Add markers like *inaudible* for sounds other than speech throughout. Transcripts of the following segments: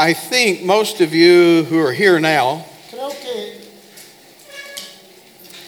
I think most of you who are here now Creo que,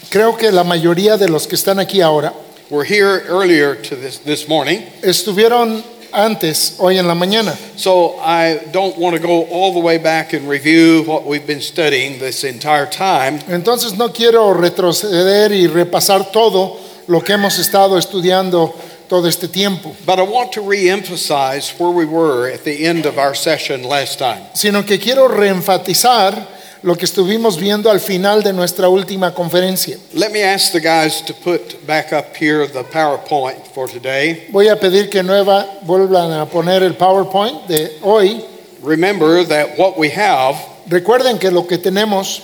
creo que la mayoría de los que están aquí ahora were here earlier to this, this morning, estuvieron antes, hoy en la mañana. so I don't want to go all the way back and review what we've been studying this entire time. Entonces no quiero retroceder y repasar todo lo que hemos estado estudiando todo este tiempo, But I want to re-emphasize where we were at the end of our session last time. sino que quiero reenfatizar lo que estuvimos viendo al final de nuestra última conferencia. Let me ask the guys to put back up here the PowerPoint for today. Voy a pedir que nueva vuelvan a poner el PowerPoint de hoy. Remember that what we have Recuerden que lo que tenemos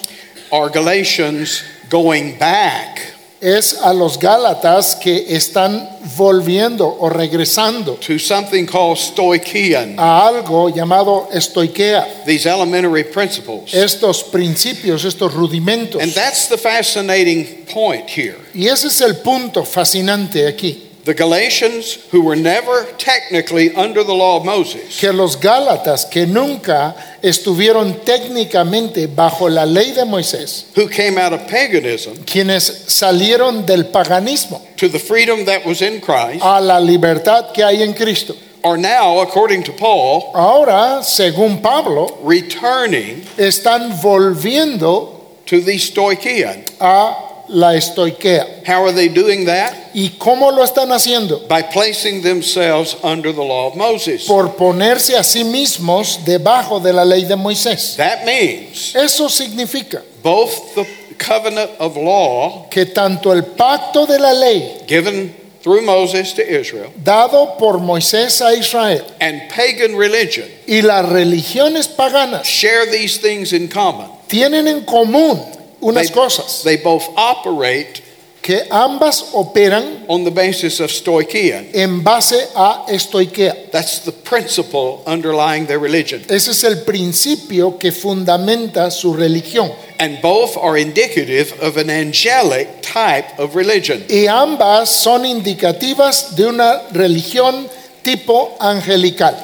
are Galatians going back es a los Gálatas que están volviendo o regresando to something called Stoichean, a algo llamado estoiquea, these elementary principles. estos principios, estos rudimentos. And that's the fascinating point here. Y ese es el punto fascinante aquí, The Galatians, who were never technically under the law of Moses, que los Gálatas que nunca estuvieron técnicamente bajo la ley de Moisés, who came out of paganism quienes salieron del paganismo to the freedom that was in Christ, a la libertad que hay en Cristo, are now, according to Paul, ahora, según Pablo, returning están volviendo to the Stoichean. a la estoiquea. How are they doing that? ¿Y cómo lo están haciendo? By placing themselves under the law of Moses. Por ponerse a sí mismos debajo de la ley de Moisés. That means Eso significa both the covenant of law que tanto el pacto de la ley given through Moses to Israel dado por Moisés a Israel and pagan religion y las religiones paganas share these things in common. tienen en común unas They- cosas, They both operate que ambas operan on the basis of stoicheia. en base a estoiquea. That's the principle underlying their religion. Ese es el principio que fundamenta su religión. And both are indicative of an angelic type of religion. Y ambas son indicativas de una religión tipo angelical.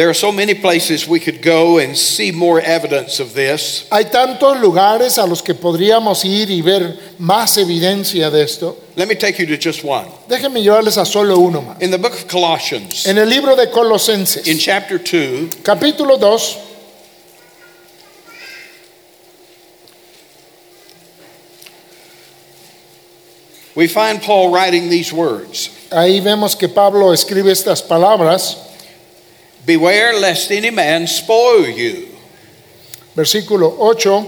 There are so many places we could go and see more evidence of this. Hay tantos lugares a los que podríamos ir y ver más evidencia de esto. Let me take you to just one. Déjenme llevarles a solo uno más. In the book of Colossians, En el libro de Colosenses, in chapter 2, capítulo 2, we find Paul writing these words ahí vemos que Pablo escribe estas palabras, Beware lest any man spoil you. Versículo 8,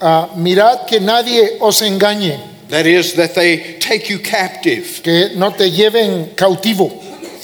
ah, mirad que nadie os engañe, That is, that they take you captive que no te lleven cautivo.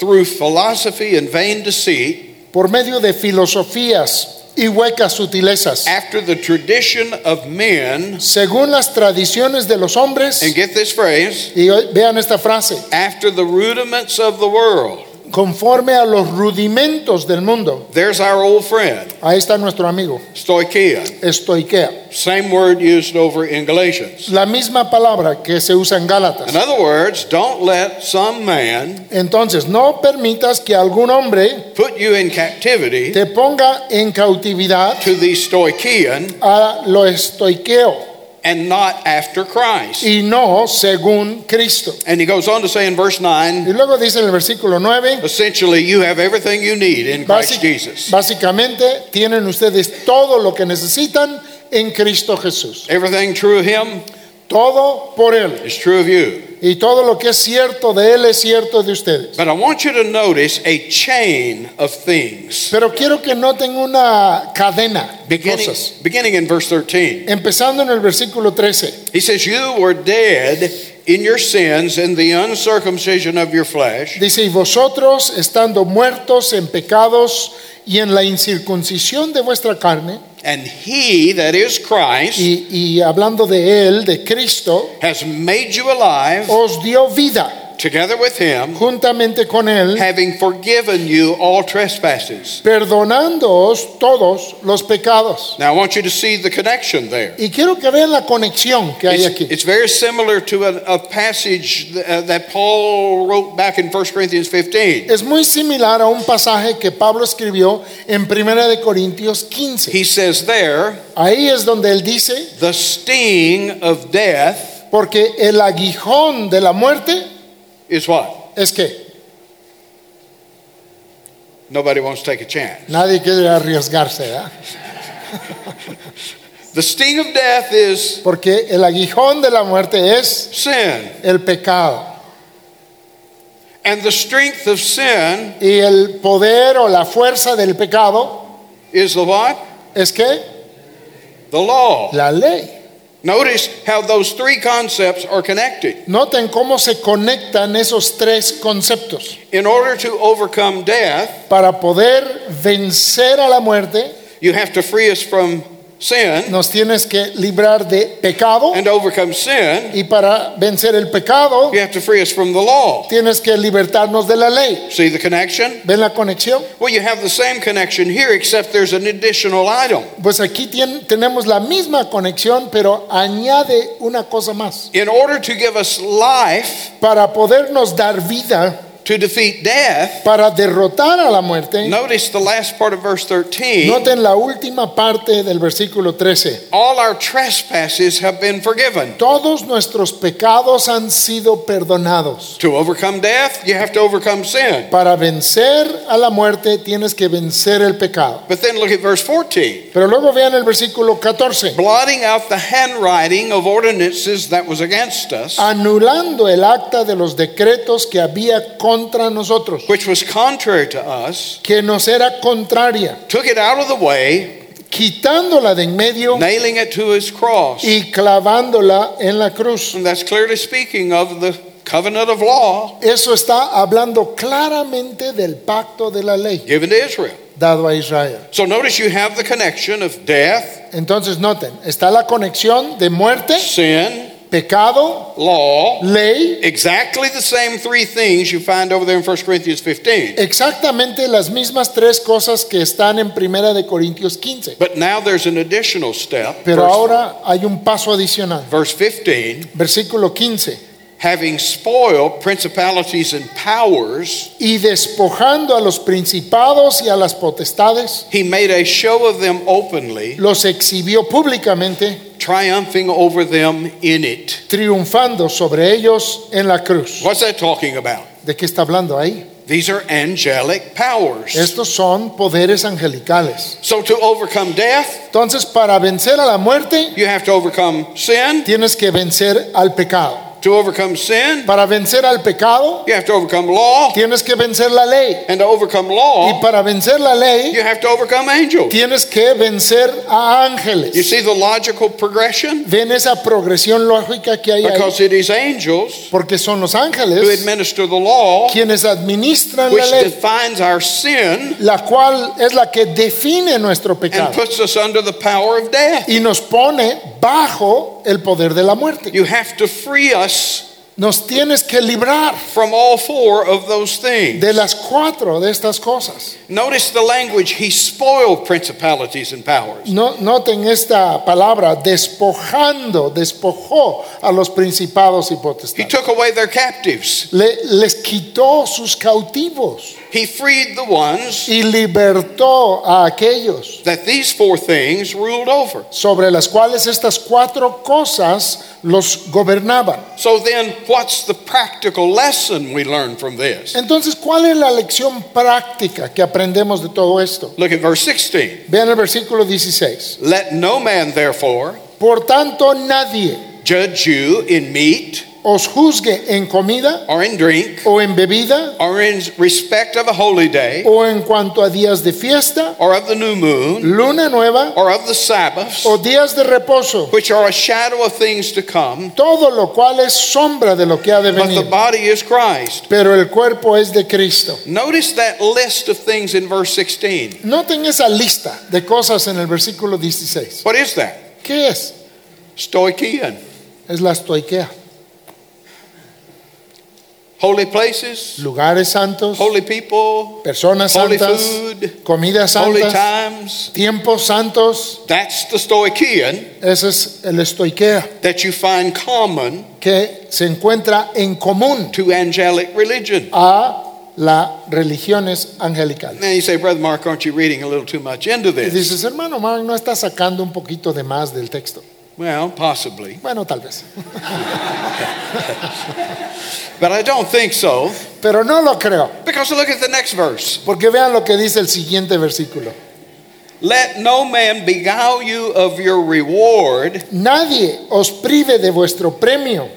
through philosophy and vain deceit, por medio de filosofías y huecas sutilezas, after the tradition of men, según las tradiciones de los hombres, and get this phrase, y vean esta frase, after the rudiments of the world. Conforme a los rudimentos del mundo. There's our old friend, Ahí está nuestro amigo, Stoicheia. estoiquea. Same word used over in Galatians. La misma palabra que se usa en Gálatas. In other words, don't let some man Entonces, no permitas que algún hombre put you in captivity te ponga en cautividad to the Stoichean a lo estoiqueo and not after Christ. y no según Cristo. And he goes on to say in verse 9, Y luego dice en el versículo 9, essentially, you have everything you need in Christ Jesus. básicamente tienen ustedes todo lo que necesitan en Cristo Jesús. Everything true of him Todo por Él. true of you. Y todo lo que es cierto de Él es cierto de ustedes. But I want you to notice a chain of things. Pero quiero que noten una cadena de Beginning, cosas. beginning in verse 13. Empezando en el versículo 13. He says, You were dead in your sins and the uncircumcision of your flesh, Dice, y vosotros estando muertos en pecados y en la incircuncisión de vuestra carne, and he, that is Christ, y, y hablando de Él, de Cristo, has made you alive os dio vida together with him, juntamente con él, having forgiven you all trespasses. perdonándoos todos los pecados. Now I want you to see the connection there. Y quiero que vean la conexión que hay It's, aquí. it's very similar to a, a passage th- uh, that Paul wrote back in 1 Corinthians 15. Es muy similar a un pasaje que Pablo escribió en Primera de Corintios 15. He says there, Ahí es donde él dice, the sting of death porque el aguijón de la muerte is what? es que Nobody wants to take a chance. nadie quiere arriesgarse, ¿verdad? *laughs* The sting of death is Porque el aguijón de la muerte es sin. el pecado. And the strength of sin Y el poder o la fuerza del pecado is the what? es que The law. la ley. Notice how those three concepts are connected. Noten cómo se conectan esos tres conceptos. In order to overcome death, Para poder vencer a la muerte, you have to free us from sin. nos tienes que librar de pecado. And to overcome sin, Y para vencer el pecado, you have to free us from the law. tienes que libertarnos de la ley. See the connection? ¿Ven la conexión? Well, you have the same connection here, except there's an additional item. Pues aquí tien- tenemos la misma conexión, pero añade una cosa más. In order to give us life Para podernos dar vida, to defeat death, para derrotar a la muerte, notice the last part of verse 13. noten la última parte del versículo 13. All our trespasses have been forgiven. Todos nuestros pecados han sido perdonados. To overcome death, you have to overcome sin. Para vencer a la muerte tienes que vencer el pecado. But then look at verse 14. Pero luego vean el versículo 14. Blotting out the handwriting of ordinances that was against us, Anulando el acta de los decretos que había contra nosotros, which was contrary to us, que nos era contraria, took it out of the way, quitándola de en medio nailing it to his cross. y clavándola en la cruz. And that's clearly speaking of the covenant of law Eso está hablando claramente del pacto de la ley given to Israel. dado a Israel. So notice you have the connection of death, Entonces noten, está la conexión de muerte, sin, pecado, law, ley, exactly the same three things you find over there in 1 Corinthians 15. exactamente las mismas tres cosas que están en Primera de Corintios 15. But now there's an additional step. Pero verse, ahora hay un paso adicional. verse 15, Versículo 15. having spoiled principalities and powers, Y despojando a los principados y a las potestades, he made a show of them openly, los exhibió públicamente, triumphing over them in it. triunfando sobre ellos en la cruz. What's that talking about? ¿De qué está hablando ahí? These are angelic powers. Estos son poderes angelicales. So to overcome death, Entonces, para vencer a la muerte, you have to overcome sin. tienes que vencer al pecado. To overcome sin, Para vencer al pecado, you have to overcome law. tienes que vencer la ley. And to overcome law, Y para vencer la ley, you have to overcome angels. tienes que vencer a ángeles. You see the logical progression? Ven esa progresión lógica que hay ahí. Because it is angels Porque son los ángeles who administer the law, quienes administran la which ley, defines our sin la cual es la que define nuestro pecado. and puts us under the power of death. y nos pone bajo el poder de la muerte. You have to free us Nos tienes que librar from all four of those things. de las cuatro de estas cosas. Notice the language. He spoiled principalities and powers. No, noten esta palabra, despojando, despojó a los principados y He potestades. took away their captives. Le- les quitó sus cautivos He freed the ones y libertó a aquellos that these four things ruled over. sobre las cuales estas cuatro cosas los gobernaban. So then, what's the practical lesson we learn from this? Entonces, ¿cuál es la lección práctica que aprendemos de todo esto? Look at verse 16. Vean el versículo 16. Let no man, therefore, Por tanto, nadie judge you in meat os juzgue en comida or in drink o en bebida or in respect of a holy day o en cuanto a días de fiesta, or of the new moon luna nueva or of the Sabbaths, o días de reposo, which are a shadow of things to come, todo lo cual es sombra de lo que ha de but the venir. body is Christ. Pero el cuerpo es de Cristo. Notice that list of things in verse 16. Noten esa lista de cosas en el versículo 16. What is that? ¿Qué es? Stoichean. Es la estoiquea. Holy places, lugares santos, holy people, personas holy santas, food, comidas holy santas, times. tiempos santos. That's the Stoichean Ese es el estoiquea, that you find common que se encuentra en común to angelic religion. a las religiones angelicales. Now you say, Brother Mark, aren't you reading a little too much into Y this? dices, hermano Mark, ¿no está sacando un poquito de más del texto? Well, possibly, Bueno, tal vez. *laughs* but I don't think so. Pero no lo creo. Because look at the next verse. Porque vean lo que dice el siguiente versículo. Let no man beguile you of your reward Nadie os prive de vuestro premio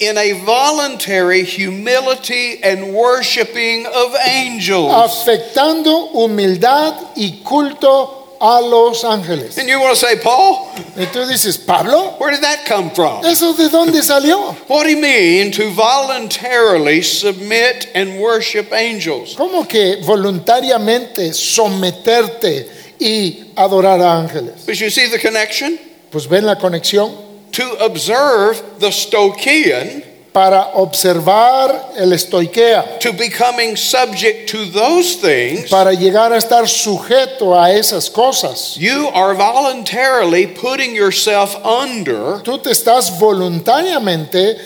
in a voluntary humility and worshiping of angels. afectando humildad y culto a los ángeles. And you want to say, Paul, Y tú dices, Pablo, where did that come from? ¿eso de dónde salió? What do you mean to voluntarily submit and worship angels? ¿Cómo que voluntariamente someterte y adorar a ángeles? Because you see the connection? Pues ven la conexión. To observe the Stoichean Para observar el estoiquea, to becoming subject to those things, para llegar a estar sujeto a esas cosas. you are voluntarily putting yourself under Tú te estás voluntariamente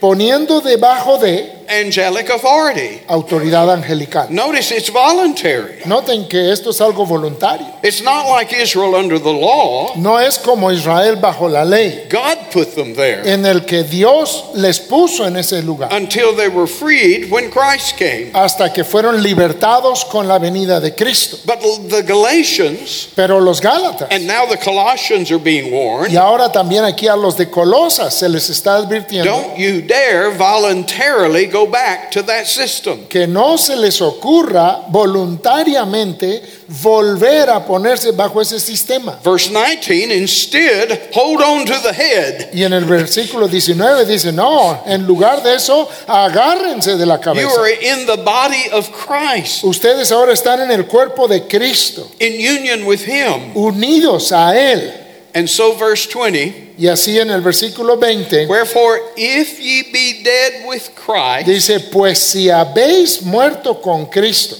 poniendo debajo de angelic authority. autoridad angelical. Notice it's voluntary. Noten que esto es algo voluntario. It's not like Israel under the law. No es como Israel bajo la ley, God put them there en el que Dios les puso en ese lugar, until they were freed when Christ came. hasta que fueron libertados con la venida de Cristo. But the Galatians Pero los Gálatas, and now the Colossians are being warned y ahora también aquí a los de Colosas se les está advirtiendo don't you dare voluntarily go back to that system. que no se les ocurra voluntariamente volver a ponerse bajo ese sistema. Verse 19, instead, hold on to the head. Y en el versículo 19 dice, no, en lugar de eso, agárrense de la You cabeza. are in the body of Christ, Ustedes ahora están en el cuerpo de Cristo, in union with Him. unidos a Él. And so, verse 20, Y así en el versículo 20 wherefore, if ye be dead with Christ dice, pues si habéis muerto con Cristo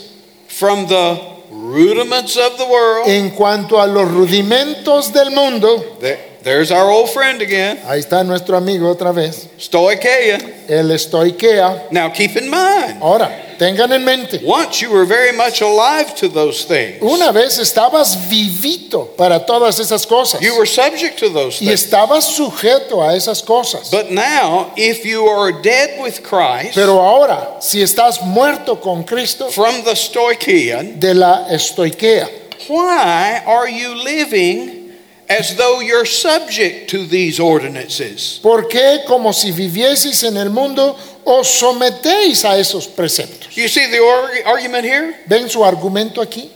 from the rudiments of the world, en cuanto a los rudimentos del mundo, there- there's our old friend again, ahí está nuestro amigo otra vez, Stoicheia. el estoiquea. Now, keep in mind, Ahora, tengan en mente, once you were very much alive to those things, una vez estabas vivito para todas esas cosas you were subject to those y things. estabas sujeto a esas cosas. But now, if you are dead with Christ Pero ahora, si estás muerto con Cristo from the Stoichean, de la estoiquea, why are you living as though you're subject to these ordinances? ¿por qué como si vivieseis en el mundo os sometéis a esos preceptos? You see the ar- argument here? ¿Ven su argumento aquí?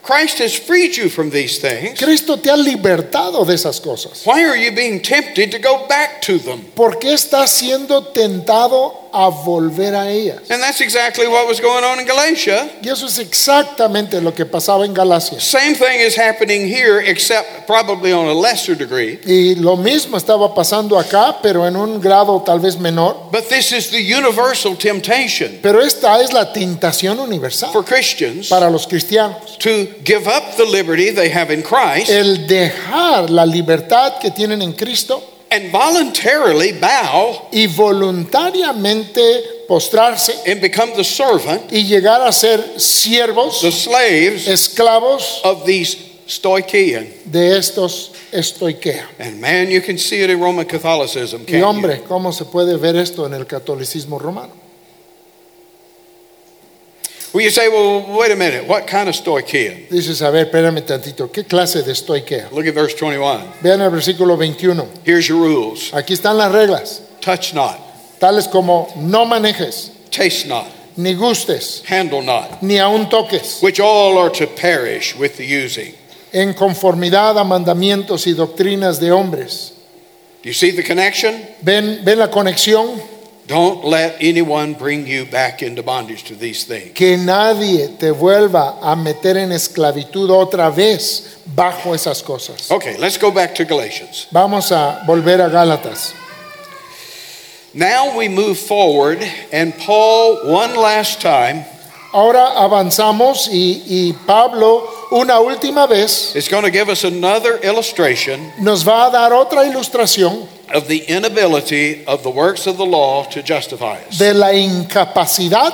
Christ has freed you from these things. Cristo te ha libertado de esas cosas. Why are you being tempted to go back to them? ¿Por qué estás siendo tentado a volver a ellas? And that's exactly what was going on in Galatia. Y eso es exactamente lo que pasaba en Galacia. Same thing is happening here, except probably on a lesser degree. Y lo mismo estaba pasando acá, pero en un grado tal vez menor. But this is the universal temptation Pero esta es la tentación universal for Christians para los cristianos. to give up the liberty they have in Christ El dejar la libertad que tienen en Cristo and voluntarily bow y voluntariamente postrarse and become the servant, y llegar a ser siervos, the slaves esclavos of these Stoichean. de estos estoiquea. And man, you can see it in Roman Catholicism, Y can't you? hombre, ¿cómo se puede ver esto en el catolicismo romano? Well, you say, well, wait a minute, what kind of Stoichean? Dices, a ver, espérame tantito, ¿qué clase de estoiquea? Look at verse 21. Vean el versículo 21. Here's your rules Aquí están las reglas, touch not, tales como no manejes, taste not, ni gustes, handle not, ni aun toques, which all are to perish with the using. en conformidad a mandamientos y doctrinas de hombres. Do you see the connection? ¿Ven, ven la conexión? Don't let anyone bring you back into bondage to these things. Que nadie te vuelva a meter en esclavitud otra vez bajo esas cosas. Okay, let's go back to Galatians. Vamos a volver a Gálatas. Now we move forward, and Paul, one last time, Ahora avanzamos y, y Pablo una última vez is going to give us another illustration nos va a dar otra ilustración of the inability of the works of the law to justify us. de la incapacidad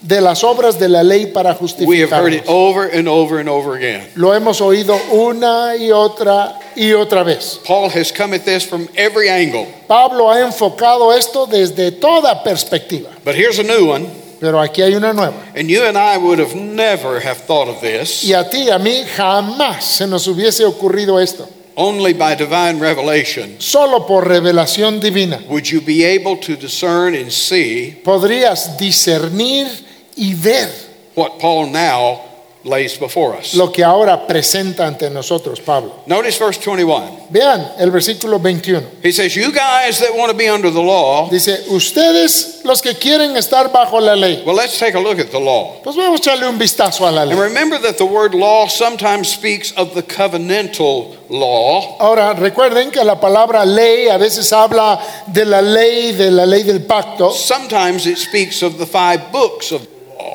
de las obras de la ley para We have heard it justificarnos. over and over and over again. Lo hemos oído una y otra y otra vez. Paul has come at this from every angle. Pablo ha enfocado esto desde toda perspectiva, But here's a new one, pero aquí hay una nueva. and you and I would have never have thought of this Y a ti, a mí, jamás se nos hubiese ocurrido esto. only by divine revelation. Solo por revelación divina Would you be able to discern and see podrías discernir y ver what Paul now lays before us? lo que ahora presenta ante nosotros Pablo. Notice verse 21. Vean el versículo 21. He says, You guys that want to be under the law, Dice, ustedes los que quieren estar bajo la ley. well, let's take a look at the law. Pues vamos a echarle un vistazo a la ley. And remember that the word law sometimes speaks of the covenantal law, Ahora, recuerden que la palabra ley a veces habla de la ley, de la ley del pacto. sometimes it speaks of the five books of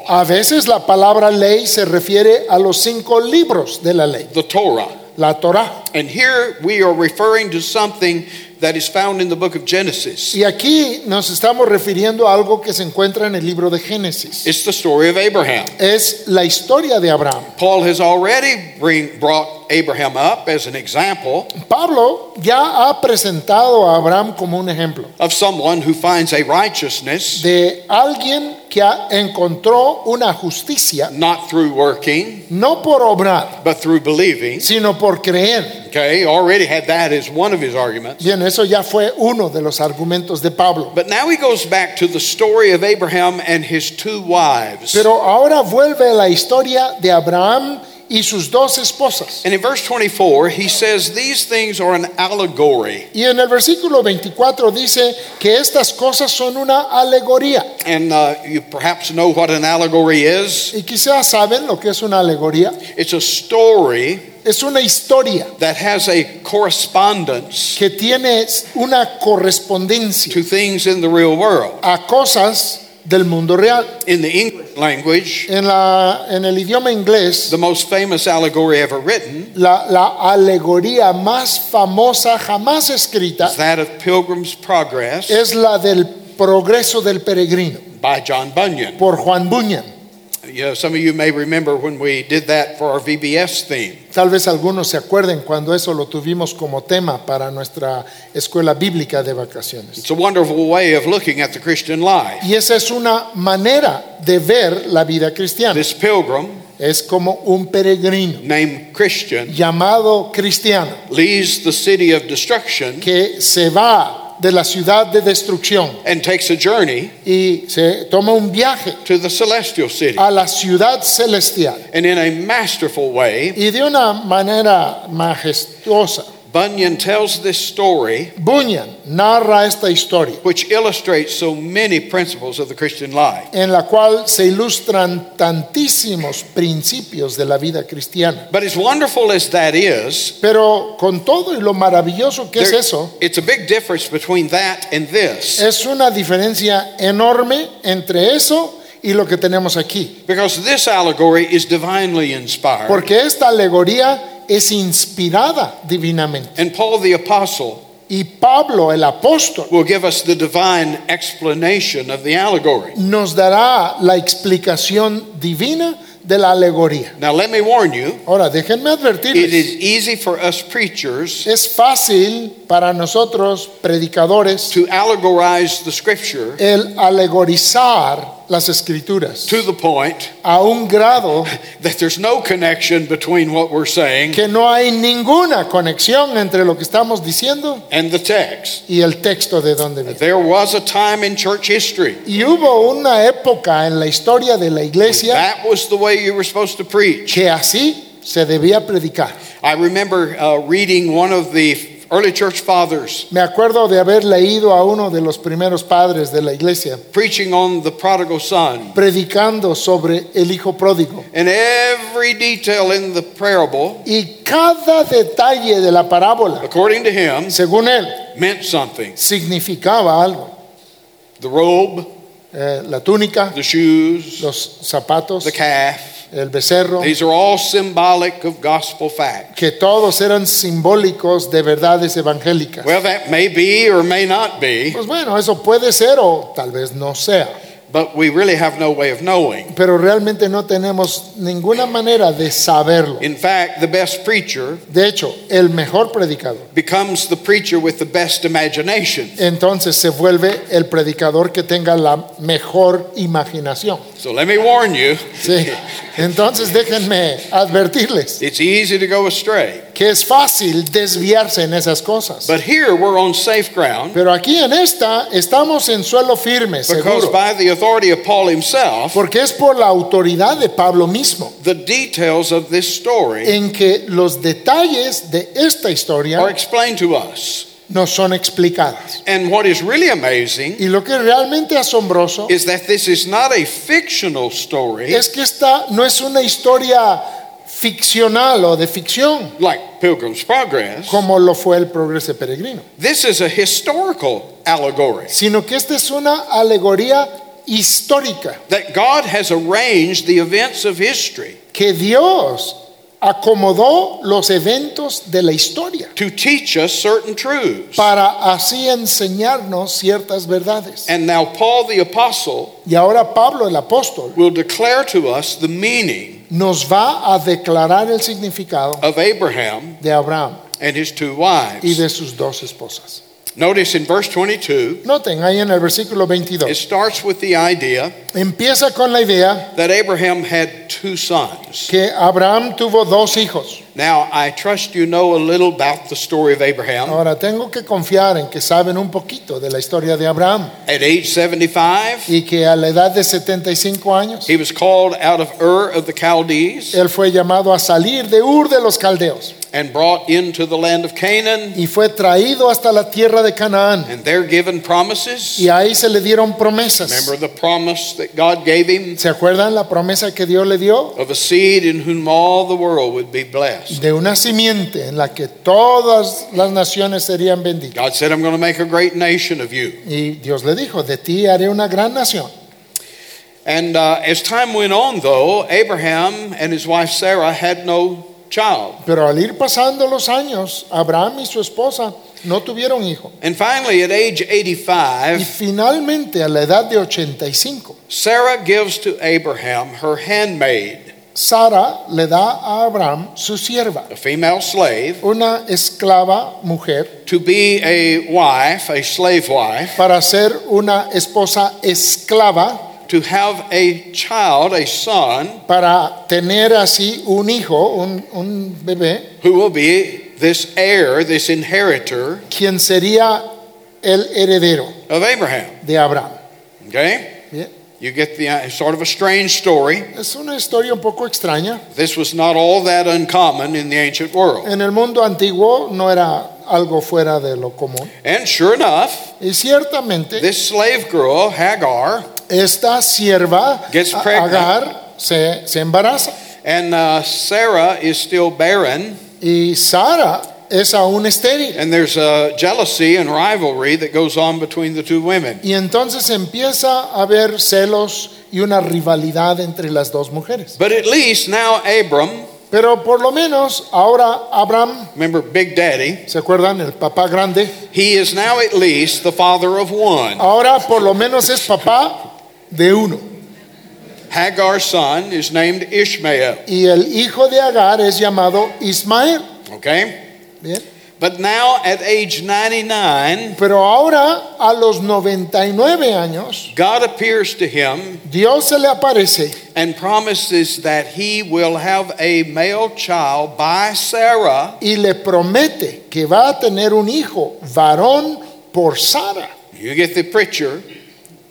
A veces la palabra ley se refiere a los cinco libros de la ley, the Torah. la Torah. And here we are referring to something that is found in the book of Genesis. Y aquí nos estamos refiriendo a algo que se encuentra en el libro de Génesis. It's the story of Abraham. Es la historia de Abraham. Paul has already bring, brought Abraham up as an example Pablo ya ha presentado a Abraham como un ejemplo of someone who finds a righteousness de alguien que encontró una justicia not through working, no por obrar, but through believing. sino por creer. Okay, already had that as one of his arguments. Bien, eso ya fue uno de los argumentos de Pablo. But now he goes back to the story of Abraham and his two wives. Pero ahora vuelve la historia de Abraham y sus dos esposas. And in verse 24, he says these things are an allegory. Y en el versículo 24 dice que estas cosas son una alegoría. And uh, you perhaps know what an allegory is. Y quizás saben lo que es una alegoría. It's a story Es una historia that has a correspondence que tiene una correspondencia to things in the real world. a cosas del mundo real. In the English language, En, la, en el idioma inglés, the most famous allegory ever written la, la alegoría más famosa jamás escrita is that of Pilgrim's Progress es la del progreso del peregrino by John Bunyan. por Juan Bunyan. You know, some of you may remember when we did that for our VBS theme. Tal vez algunos se acuerden cuando eso lo tuvimos como tema para nuestra escuela bíblica de vacaciones. It's a wonderful way of looking at the Christian life. Y esa es una manera de ver la vida cristiana. This pilgrim Es como un peregrino named Christian llamado cristiano leaves the city of destruction que se va de la ciudad de destrucción and takes a journey y se toma un viaje to the celestial city. a la ciudad celestial And in a masterful way, y de una manera majestuosa. Bunyan tells this story Bunyan narra esta historia which illustrates so many principles of the Christian life. en la cual se ilustran tantísimos principios de la vida cristiana. But as wonderful as that is, Pero con todo y lo maravilloso que es there- eso, it's a big difference between that and this. es una diferencia enorme entre eso y lo que tenemos aquí. Because this allegory is divinely inspired. Porque esta alegoría es inspirada divinamente. And Paul the Apostle Y Pablo, el apóstol, will give us the divine explanation of the allegory. nos dará la explicación divina de la alegoría. Now, let me warn you, Ahora, déjenme it advertirles, is easy for us preachers es fácil para nosotros, predicadores, to allegorize the scripture el alegorizar las escrituras to the point a un grado that there's no connection between what we're saying que no hay ninguna conexión entre lo que estamos diciendo and the text. y el texto de donde viene. There was a time in church history Y hubo una época en la historia de la iglesia that was the way you were supposed to preach. que así se debía predicar. I remember uh, reading one of the early church fathers Me acuerdo de haber leído a uno de los primeros padres de la iglesia preaching on the prodigal son. predicando sobre el hijo pródigo. And every detail in the parable, Y cada detalle de la parábola, according to him, según él, meant something. significaba algo. the robe, eh, la túnica, the shoes, los zapatos, the calf. El becerro, These are all symbolic of gospel facts. que todos eran simbólicos de verdades evangélicas. Well, that may be or may not be, Pues bueno, eso puede ser o tal vez no sea, but we really have no way of knowing. pero realmente no tenemos ninguna manera de saberlo. In fact, the best preacher De hecho, el mejor predicador becomes the preacher with the best imagination. entonces se vuelve el predicador que tenga la mejor imaginación. So let me warn you, Sí. Entonces déjenme advertirles it's easy to go astray. Que es fácil desviarse en esas cosas. But here we're on safe ground Pero aquí en esta estamos en suelo firme, because seguro, by the authority of Paul himself, porque es por la autoridad de Pablo mismo the details of this story en que los detalles de esta are historia explained to us. nos son explicadas. And what is really amazing Y lo que es realmente asombroso is that this is not a fictional story es que esta no es una historia ficcional o de ficción like Pilgrim's Progress. como lo fue el progreso peregrino, This is a historical allegory sino que esta es una alegoría histórica that God has arranged the events of history que Dios acomodó los eventos de la historia to teach us certain truths. para así enseñarnos ciertas verdades. And now Paul the apostle Y ahora Pablo el apóstol will declare to us the meaning nos va a declarar el significado of Abraham de Abraham and his two y wives. de sus dos esposas. Notice in verse 22, Noten ahí en el versículo 22. it starts with the idea empieza con la idea that Abraham had two sons. que Abraham tuvo dos hijos. Now, I trust you know a little about the story of Abraham. Ahora tengo que confiar en que saben un poquito de la historia de Abraham At age 75, y que a la edad de 75 años he was called out of Ur of the Chaldees él fue llamado a salir de Ur de los Caldeos and brought into the land of Canaan, y fue traído hasta la tierra de Canaán and there given promises. y ahí se le dieron promesas. Remember the promise that God gave him ¿Se acuerdan la promesa que Dios le dio? of a seed in whom all the world would be blessed? De una simiente en la que todas las naciones serían benditas. God said, I'm going to make a great nation of you. Y Dios le dijo, de ti haré una gran nación. And uh, as time went on, though, Abraham and his wife Sarah had no child. Pero al ir pasando los años, Abraham y su esposa no tuvieron hijo. And finally, at age Y 85, finalmente, a la edad de 85, Sarah gives to Abraham her handmaid, Sara le da a Abraham su sierva, a female slave, una esclava mujer, to be a wife, a slave wife, para ser una esposa esclava, to have a child, a son, para tener así un hijo, un, un bebé, who will be this heir, this inheritor quien sería el heredero of Abraham. de Abraham. Okay? Bien. You get the uh, sort of a strange story. Es una historia un poco extraña. This was not all that uncommon in the ancient world. En el mundo antiguo no era algo fuera de lo común. And sure enough, Y ciertamente this slave girl, Hagar, esta sierva Gets pregnant. Agar se, se embaraza and uh, Sarah is still barren, y Sara es aún estéril. and there's a jealousy and rivalry that goes on between the two women. Y entonces empieza a haber celos y una rivalidad entre las dos mujeres. But at least now Abram, Pero por lo menos ahora Abraham, remember Big Daddy, ¿se acuerdan? El papá grande. he is now at least the father of one. Ahora por lo menos es papá de uno. Hagar's son is named Ishmael. Y el hijo de Agar es llamado Ismael. Okay? Bien. But now at age 99, Pero ahora a los 99 años, God appears to him Dios se le aparece and promises that he will have a male child by Sarah y le promete que va a tener un hijo varón por Sara. You get the picture.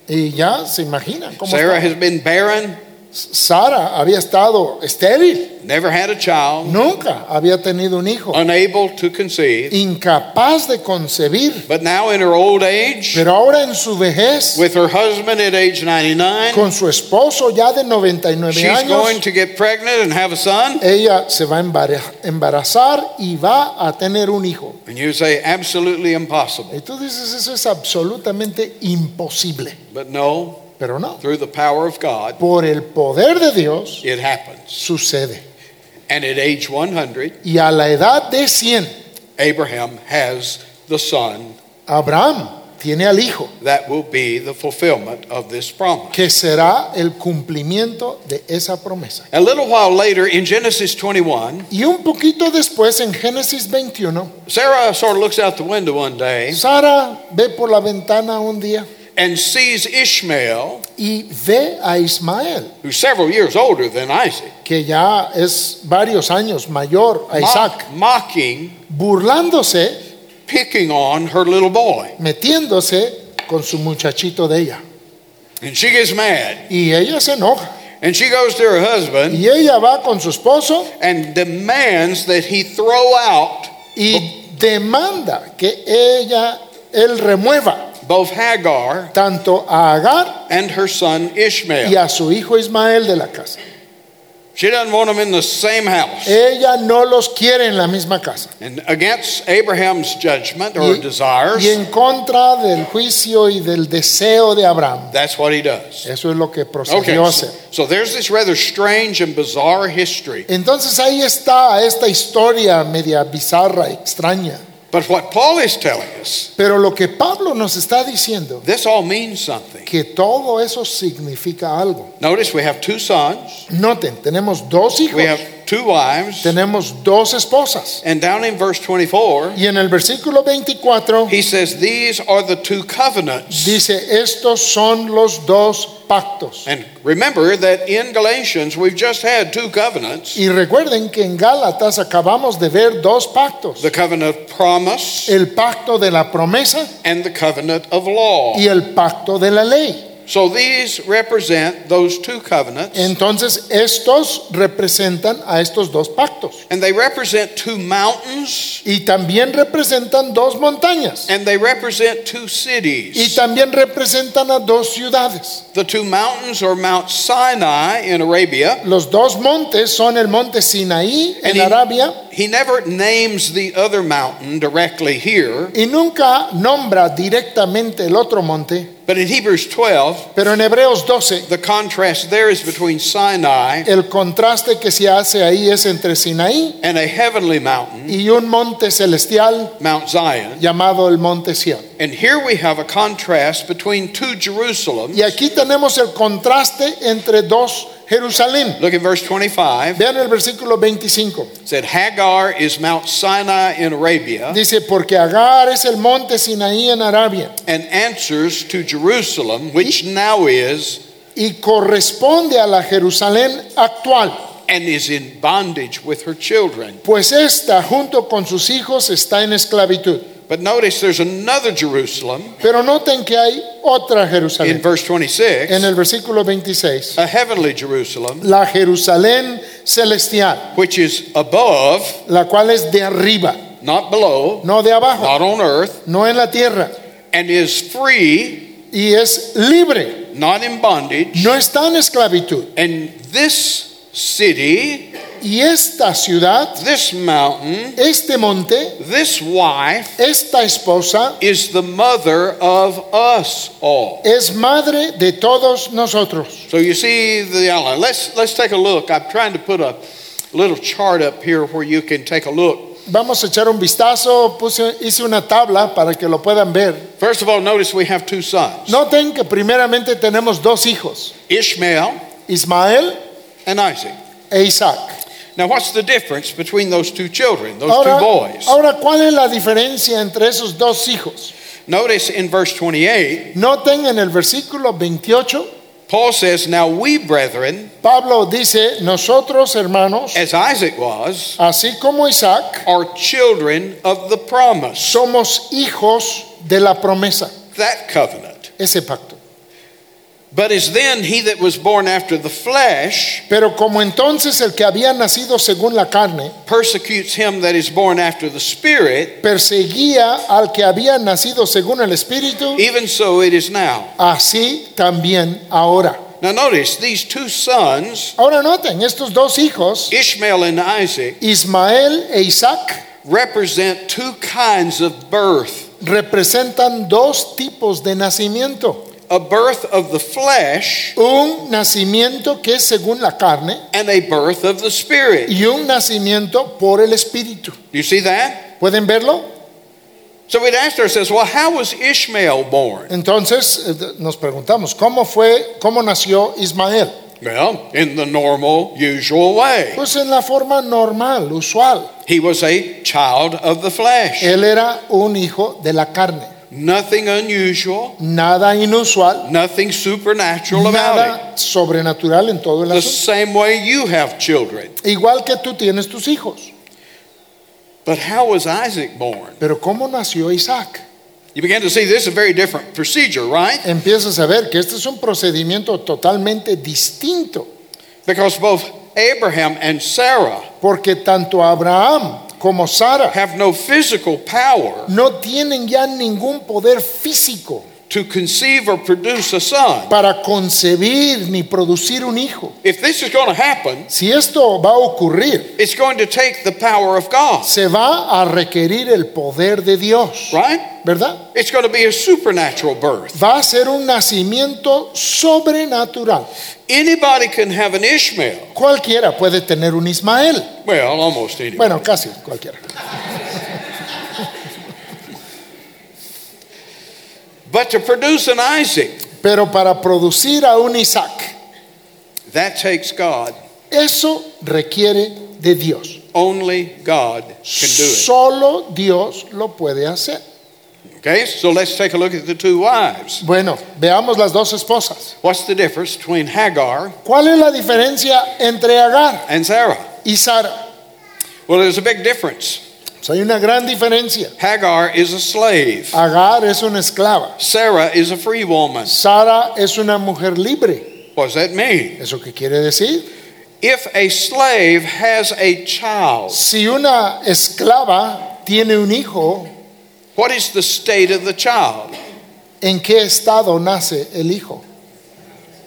Y ya se imaginan cómo Sarah está. has been barren Sara había estado estéril, never had a child, nunca había tenido un hijo, unable to conceive. incapaz de concebir. But now in her old age, Pero ahora en su vejez, with her husband at age 99, con su esposo ya de 99 she's going to get pregnant and have a son. ella se va a embarazar y va a tener un hijo. And you say, absolutely impossible. Y tú dices, eso es absolutamente imposible. But no, Pero no, through the power of God, por el poder de Dios it happens. sucede. And at age 100, Y a la edad de 100, Abraham has the son Abraham tiene al hijo, that will be the fulfillment of this promise. que será el cumplimiento de esa promesa. A little while later in Genesis 21, Y un poquito después, en Génesis 21, Sarah sort of looks out the window one day Sara ve por la ventana un día and sees Ishmael, y ve a Ismael, who's several years older than Isaac, que ya es varios años mayor a Isaac, mock- mocking, burlándose, picking on her little boy. metiéndose con su muchachito de ella. And she gets mad. Y ella se enoja. And she goes to her husband Y ella va con su esposo and demands that he throw out y demanda que ella, él remueva both Hagar tanto a Agar and her son y Ishmael. a su hijo Ismael de la casa. She doesn't want them in the same house. Ella no los quiere en la misma casa. And against Abraham's judgment or Y, desires, y en contra del juicio y del deseo de Abraham. that's what he does. Eso es lo que Okay, procedió a so, hacer. so there's this rather strange and bizarre history. Entonces ahí está esta historia media bizarra, extraña. But what Paul is telling us, Pero lo que Pablo nos está diciendo, this all means something. que todo eso significa algo. Notice we have two sons, Noten, tenemos dos hijos, we have two wives, tenemos dos esposas. and down in verse 24, Y en el versículo 24 he says, These are the two covenants. dice, estos son los dos pactos. And remember that in Galatians, we've just had two covenants Y recuerden que en Gálatas acabamos de ver dos pactos. the covenant of promise El pacto de la promesa and the covenant of law. y el pacto de la ley. So these represent those two covenants, Entonces estos representan a estos dos pactos. and they represent two mountains, Y también representan dos montañas. and they represent two cities. Y también representan a dos ciudades. The two mountains are Mount Sinai in Arabia. Los dos montes son el monte Sinaí en Arabia He never names the other mountain directly here, y nunca nombra directamente el otro monte, but in Hebrews 12, pero en Hebreos 12 the contrast there is between Sinai el contraste que se hace ahí es entre Sinaí and a heavenly mountain, y un monte celestial Mount Zion. llamado el monte Sión. And here we have a contrast between two Jerusalems. Y aquí tenemos el contraste entre dos Jerusalén. Look at verse 25. Vean el versículo 25. Said Hagar is Mount Sinai in Arabia Dice, porque Hagar es el monte Sinaí en Arabia and answers to Jerusalem, which now is y corresponde a la Jerusalén actual. and is in bondage with her children. Pues esta, junto con sus hijos, está en esclavitud. But notice there's another Jerusalem Pero noten que hay otra Jerusalén. in verse 26, En el versículo 26, a heavenly Jerusalem, la Jerusalén celestial, which is above, la cual es de arriba, not below, no de abajo, not on earth, no en la tierra, and is free, y es libre, not in bondage. no está en esclavitud. And this city, Y esta ciudad, this mountain, este monte, this wife esta esposa, is the mother of us all. es madre de todos nosotros. So you see the outline. Let's let's take a look. I'm trying to put a little chart up here where you can take a look. Vamos a echar un vistazo, puse, hice una tabla para que lo puedan ver. First of all, notice we have two sons, Noten que primeramente tenemos dos hijos, Ishmael Ismael and Isaac. e Isaac. Now, what's the difference between those two children, those Ahora, two boys? ahora, ¿cuál es la diferencia entre esos dos hijos? Notice in verse 28, Noten en el versículo 28, Paul says, "Now we, brethren, Pablo dice, nosotros hermanos, as Isaac was, así como Isaac, are children of the promise." somos hijos de la promesa, That covenant. ese pacto. But as then he that was born after the flesh Pero como entonces el que había nacido según la carne persecutes him that is born after the Spirit, perseguía al que había nacido según el Espíritu, even so it is now. así también ahora. Now notice these two sons, Ahora noten, estos dos hijos, Ishmael and Isaac, Ismael e Isaac, represent two kinds of birth representan dos tipos de nacimiento. A birth of the flesh Un nacimiento que es según la carne and a birth of the Spirit. y un nacimiento por el Espíritu. Do you see that? ¿Pueden verlo? So we'd ask ourselves, well, how was Ishmael born? Entonces eh, nos preguntamos, ¿cómo fue, cómo nació Ismael? Well, in the normal, usual way. Pues en la forma normal, usual. He was a child of the flesh. Él era un hijo de la carne. Nothing unusual, Nada inusual, nothing supernatural about it. nada sobrenatural en todo el The asunto. same way you have children. Igual que tú tienes tus hijos. But how was Isaac born? Pero ¿cómo nació Isaac? You begin to see this is a very different procedure, right? Empiezas a ver que este es un procedimiento totalmente distinto. Because both Abraham and Sarah Porque tanto Abraham como Sara. Have no physical power. No tienen ya ningún poder físico to conceive or produce a son. para concebir ni producir un hijo. If this is going to happen, Si esto va a ocurrir, it's going to take the power of God, se va a requerir el poder de Dios, right? ¿verdad? It's going to be a supernatural birth. Va a ser un nacimiento sobrenatural. Anybody can have an Ishmael. Cualquiera puede tener un Ismael. Well, almost anybody. Bueno, casi cualquiera. But to produce an Isaac, Pero para producir a un Isaac, that takes God. eso requiere de Dios. Only God can do it. Solo Dios lo puede hacer. Okay, so let's take a look at the two wives. Bueno, veamos las dos esposas. What's the difference between Hagar ¿Cuál es la diferencia entre Agar and Sarah? y Sara? Well, there's a big difference. Pues hay una gran diferencia. Hagar is a slave. Agar es una esclava. Sarah is a free woman. Sara es una mujer libre. What does that mean? ¿Eso qué quiere decir? If a slave has a child, Si una esclava tiene un hijo, what is the state of the child? ¿en qué estado nace el hijo?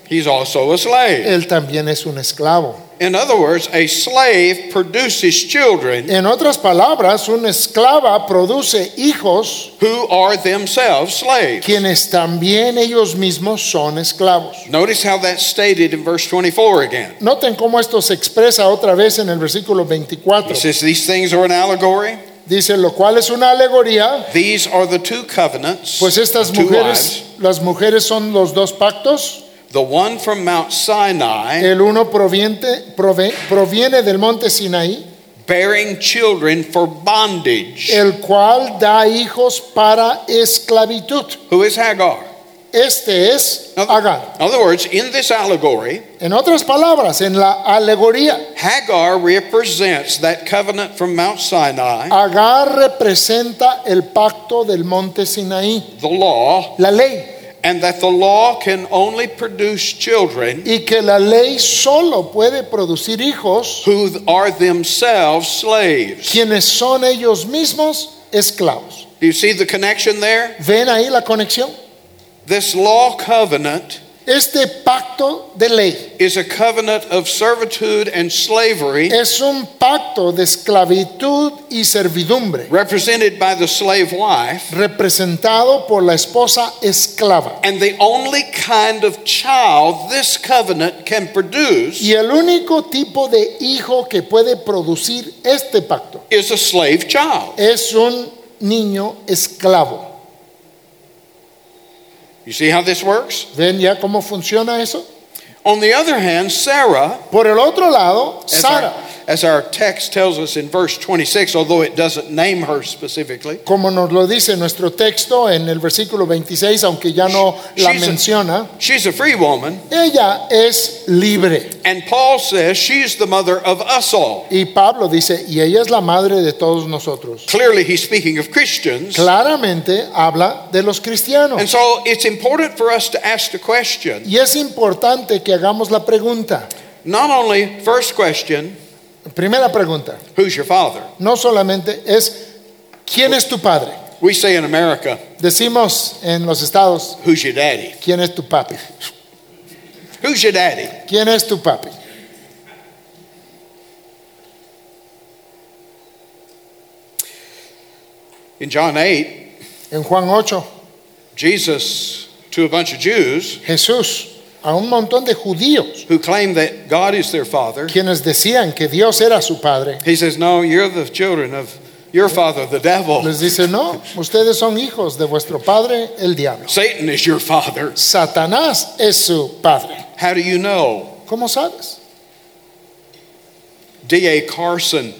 He's also a slave. Él también es un esclavo. In other words, a slave produces children En otras palabras, una esclava produce hijos who are themselves slaves. quienes también ellos mismos son esclavos. Notice how that's stated in verse 24 again. Noten cómo esto se expresa otra vez en el versículo 24. He says these things are an allegory. Dice, lo cual es una alegoría, These are the two covenants, pues estas mujeres, las mujeres son los dos pactos. The one from Mount Sinai, El uno proviene, prove- proviene del monte Sinaí, bearing children for bondage. el cual da hijos para esclavitud. Who is Hagar? Este es In Agar. other words, in this allegory, En otras palabras, en la alegoría, Hagar represents that covenant from Mount Sinai, Agar representa el pacto del monte Sinaí, the law, la ley, and that the law can only produce children y que la ley solo puede producir hijos who are themselves slaves. quienes son ellos mismos esclavos. Do you see the connection there? ¿Ven ahí la conexión? This law covenant Este pacto de ley is a covenant of servitude and slavery es un pacto de esclavitud y servidumbre represented by the slave wife. representado por la esposa esclava. And the only kind of child this covenant can produce Y el único tipo de hijo que puede producir este pacto is a slave child. es un niño esclavo. You see how this works? ¿Ven ya cómo funciona eso? On the other hand, Sarah, Por el otro lado, as Sara, our, as our text tells us in verse 26, although it doesn't name her specifically. Como nos lo dice nuestro texto en el versículo 26, aunque ya no la She's a- menciona, She's a free woman, ella es libre. and Paul says she's the mother of us all. Y Pablo dice, y ella es la madre de todos nosotros. Clearly, he's speaking of Christians. Claramente habla de los cristianos. And so it's important for us to ask the question Y es importante que hagamos la pregunta. not only, first question, Primera pregunta, who's your father? no solamente es, ¿quién es tu padre? We say in America, Decimos en los estados, who's your daddy? ¿quién es tu papi? Who's your daddy? ¿Quién es tu papi? In John 8, En Juan 8, Jesus, to a bunch of Jews Jesús a un montón de judíos who claim that God is their father, quienes decían que Dios era su padre, he says, No, you're the children of your father, the devil. les dice, no, ustedes son hijos de vuestro padre, el diablo. Satan is your father. Satanás es su padre. How do you know? ¿Cómo sabes? D.A. Carson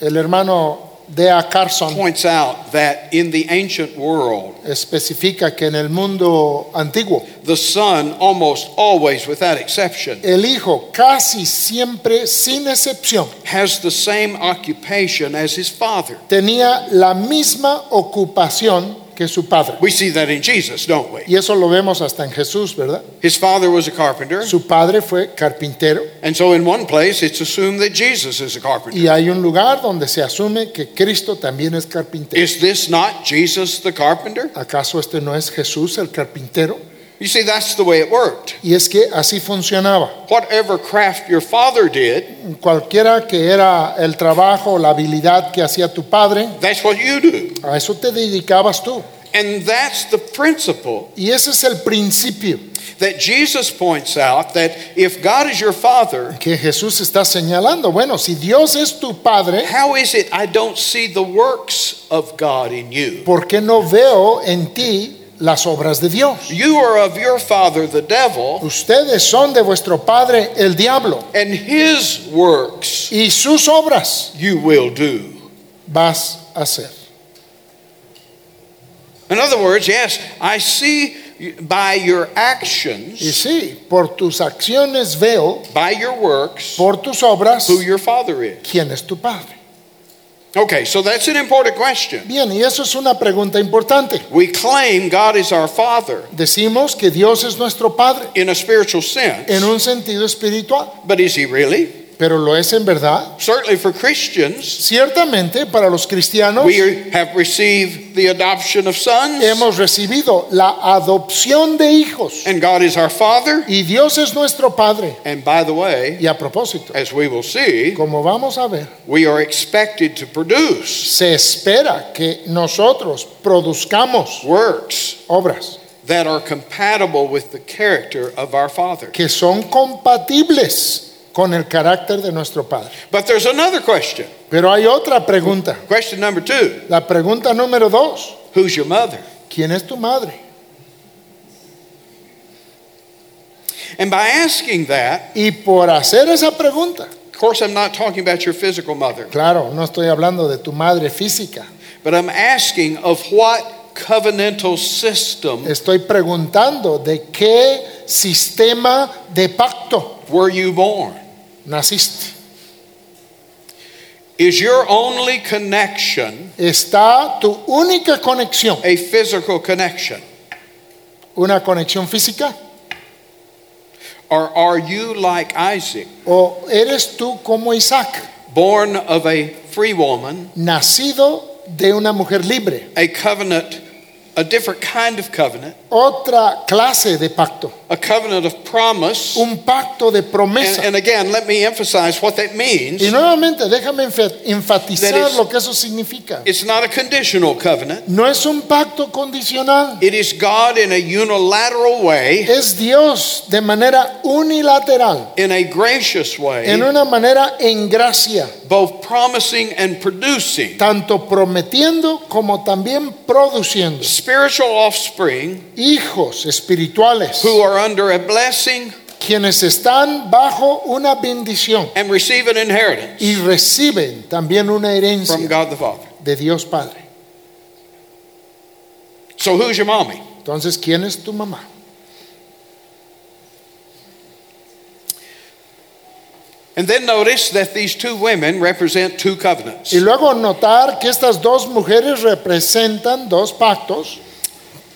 El hermano D.A. Carson points out that in the ancient world, especifica que en el mundo antiguo, the son almost always, without exception, el hijo casi siempre, sin excepción, has the same occupation as his father. tenía la misma ocupación que su padre. We see that in Jesus, don't we? Y eso lo vemos hasta en Jesús, ¿verdad? His father was a carpenter, Su padre fue carpintero and so in one place it's assumed that Jesus is a carpenter. y hay un lugar donde se asume que Cristo también es carpintero. Is this not Jesus the carpenter? ¿Acaso este no es Jesús el carpintero? You see, that's the way it worked. Y es que así funcionaba. Whatever craft your father did, Cualquiera que era el trabajo, la habilidad que hacía tu padre, that's what you do. a eso te dedicabas tú. And that's the principle Y ese es el principio that Jesus points out that if God is your father, que Jesús está señalando. Bueno, si Dios es tu padre, how is it I don't see the works of God in you? ¿por qué no veo en ti las obras de Dios? You are of your father, the devil, Ustedes son de vuestro padre el diablo and his works y sus obras you will do. vas a hacer. In other words, yes, I see by your Y actions, sí, por tus acciones veo, by your works, por tus obras, who your father is. quién es tu padre. Okay, so that's an important question. Bien, y eso es una pregunta importante. We claim God is our father Decimos que Dios es nuestro padre in a spiritual sense, en un sentido espiritual, but is he really? Pero lo es en verdad. Certainly for Christians, Ciertamente para los cristianos we have received the adoption of sons, hemos recibido la adopción de hijos and God is our father. y Dios es nuestro padre. And by the way, Y a propósito, as we will see, como vamos a ver, we are expected to produce se espera que nosotros produzcamos works obras that are compatible with the character of our father. que son compatibles con el carácter de nuestro padre. But there's another question. Pero hay otra pregunta. Question number two La pregunta número dos, Who's your mother? ¿quién es tu madre? And by asking that, Y por hacer esa pregunta, of course, I'm not talking about your physical mother, claro, no estoy hablando de tu madre física, but I'm asking of what covenantal system estoy preguntando de qué sistema de pacto were you born? Naciste. Is your only connection ¿Está tu única conexión a physical connection? una conexión física? Or are you like Isaac, ¿O eres tú como Isaac, born of a free woman, nacido de una mujer libre? a covenant, a different kind of covenant, Otra clase de pacto, a covenant of promise? un pacto de promesa. And, and again, let me emphasize what that means. Y nuevamente, déjame enfatizar lo que eso significa. It's not a conditional covenant. No es un pacto condicional. It is God in a unilateral way, Es Dios de manera unilateral, in a gracious way, en una manera en gracia, both promising and producing tanto prometiendo como también produciendo spiritual offspring hijos espirituales who are under a blessing quienes están bajo una bendición and receive an inheritance y reciben también una from herencia God the Father. de Dios Padre. So, who's your mommy? Entonces, ¿quién es tu mamá? And then notice that these two women represent two covenants. Y luego notar que estas dos mujeres representan dos pactos,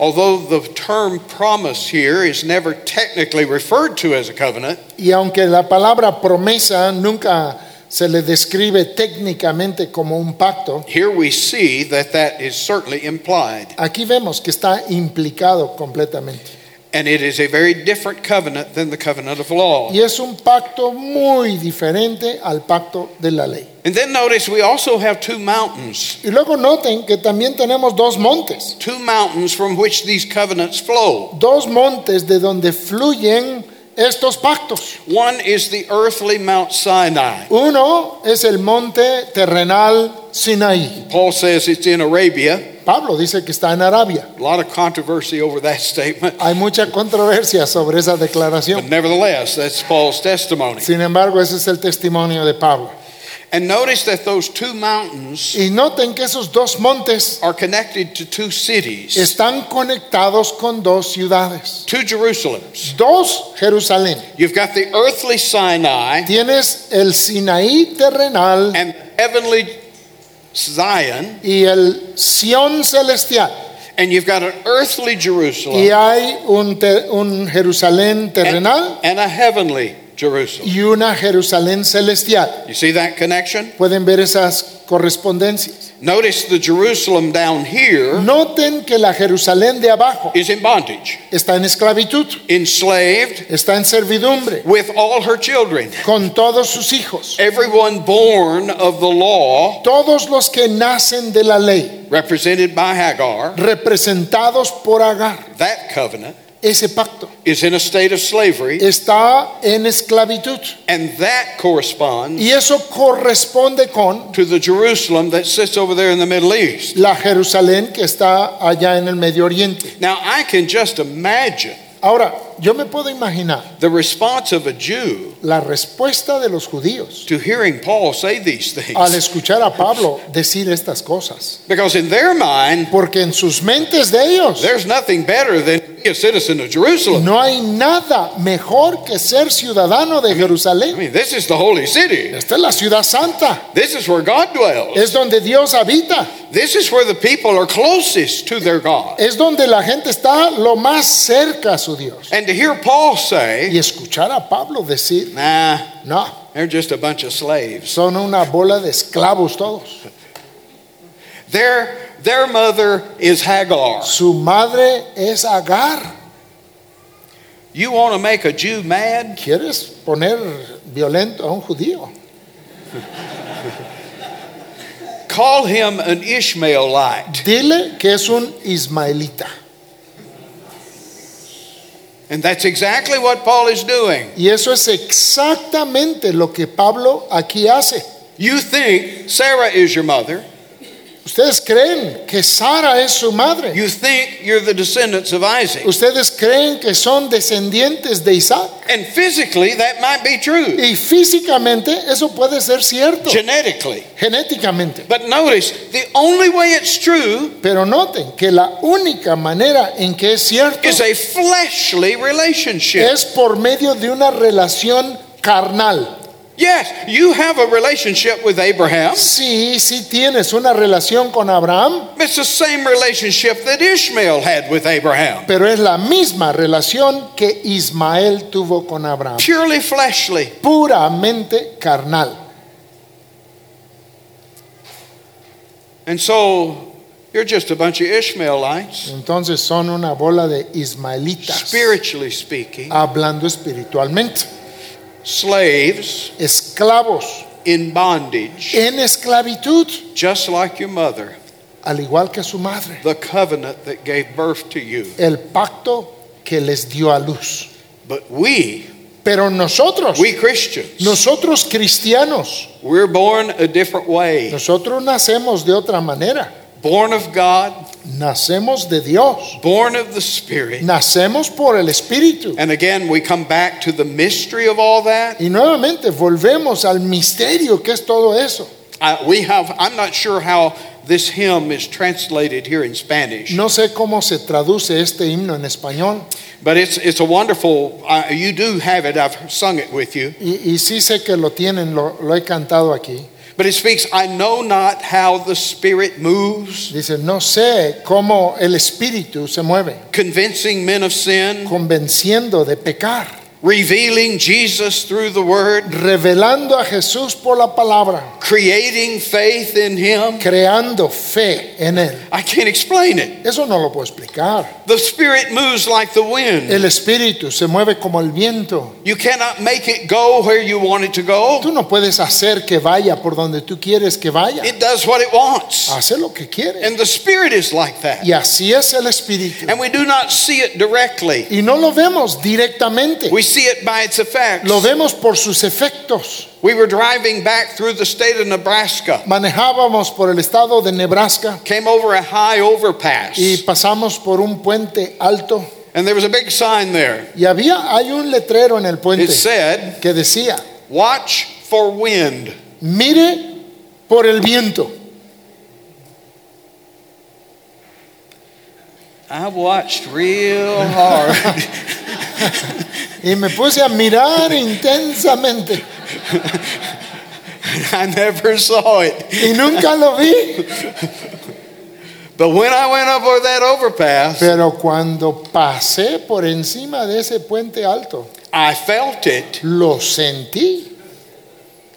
Although the term promise here is never technically referred to as a covenant, y aunque la palabra promesa nunca se le describe técnicamente como un pacto, here we see that that is certainly implied. aquí vemos que está implicado completamente. And it is a very different covenant than the covenant of law. Y es un pacto muy diferente al pacto de la ley. And then notice we also have two mountains, Y luego noten que también tenemos dos montes, two mountains from which these covenants flow. dos montes de donde fluyen estos pactos. One is the earthly Mount Sinai. Uno es el monte terrenal Sinaí. Paul says it's in Arabia. Pablo dice que está en Arabia. A lot of controversy over that *laughs* statement, Hay mucha controversia sobre esa but declaración. nevertheless, that's Paul's testimony. Sin embargo, ese es el testimonio de Pablo. And notice that those two mountains Y noten que esos dos montes are connected to two cities, están conectados con dos ciudades. two Jerusalems. Dos Jerusalén. You've got the earthly Sinai Tienes el Sinaí terrenal and heavenly Zion, y el Sión celestial. and you've got an earthly Y Jerusalem hay un, un Jerusalén terrenal and a heavenly Jerusalem. y una Jerusalén celestial. You see that connection? Pueden ver esas correspondencias. Notice the Jerusalem down here Noten que la Jerusalén de abajo is in bondage, está en esclavitud, enslaved está en servidumbre, with all her children. con todos sus hijos. Everyone born of the law, Todos los que nacen de la ley, represented by Hagar, representados por Agar, that covenant ese pacto is in a state of slavery, está en esclavitud. and that corresponds Y eso corresponde con to the Jerusalem that sits over there in the Middle East. la Jerusalén que está allá en el Medio Oriente. Now, I can just imagine Ahora, yo me puedo imaginar the response of a Jew la respuesta de los judíos to hearing Paul say these al things. escuchar a Pablo decir estas cosas. Because in their mind, Porque en sus mentes de ellos there's nothing better than to be a citizen of Jerusalem. no hay nada mejor que ser ciudadano de I Jerusalén. mean, this is the holy city. Esta es la ciudad santa, This is where God dwells. es donde Dios habita, This is where the people are closest to their God. es donde la gente está lo más cerca a su Dios. And to hear Paul say, Y escuchar a Pablo decir, nah, no, they're just a bunch of slaves. son una bola de esclavos todos. Their, their mother is Hagar. Su madre es Agar. You want to make a Jew mad? ¿Quieres poner violento a un judío? Call him an Ishmaelite. Dile que es un ismaelita. And that's exactly what Paul is doing. Y eso es exactamente lo que Pablo aquí hace. You think Sarah is your mother. Ustedes creen que Sara es su madre. You think you're the descendants of Isaac. Ustedes creen que son descendientes de Isaac. And physically, that might be true. Y físicamente eso puede ser cierto, Genetically. genéticamente. But notice, the only way it's true Pero noten que la única manera en que es cierto is a fleshly relationship. es por medio de una relación carnal. Yes, you have a relationship with Abraham. Sí, sí tienes una relación con Abraham, It's the same relationship that Ishmael had with Abraham. pero es la misma relación que Ismael tuvo con Abraham, Purely fleshly. puramente carnal. And so you're just a bunch of Ishmaelites, Entonces son una bola de ismaelitas, spiritually speaking, hablando espiritualmente, slaves esclavos in bondage, en esclavitud, just like your mother, al igual que su madre, the covenant that gave birth to you. el pacto que les dio a luz. But we, Pero nosotros, we Christians, nosotros cristianos, we're born a different way. nosotros nacemos de otra manera. Born of God, Nacemos de Dios. born of the Spirit. Nacemos por el Espíritu. And again, we come back to the mystery of all that. Y nuevamente volvemos al misterio que es todo eso. Uh, we have, I'm not sure how this hymn is translated here in Spanish, No sé cómo se traduce este himno en español. but it's, it's a wonderful, uh, you do have it, I've sung it with you. Y, y sí sé que lo tienen, lo, lo he cantado aquí. But he speaks, I know not how the Spirit moves, Dice, no sé cómo el Espíritu se mueve, convincing men of sin, convenciendo de pecar, revealing Jesus through the Word, revelando a Jesús por la palabra, creating faith in Him. creando fe en Él. I can't explain it. Eso no lo puedo explicar. The Spirit moves like the wind. El Espíritu se mueve como el viento. You cannot make it go where you want it to go. Tú no puedes hacer que vaya por donde tú quieres que vaya. It does what it wants. Hace lo que quiere. And the Spirit is like that. Y así es el Espíritu. And we do not see it directly. Y no lo vemos directamente. We see it by its effects. Lo vemos por sus efectos. We were driving back through the state of Nebraska, Manejábamos por el estado de Nebraska came over a high overpass, y pasamos por un puente alto and there was a big sign there. y había hay un letrero en el It puente said, que decía, Watch for wind. mire por el viento. I watched real hard. *laughs* Y me puse a mirar intensamente *laughs* I never saw it. y nunca lo vi. But when I went over that overpass, Pero cuando pasé por encima de ese puente alto, I felt it. lo sentí.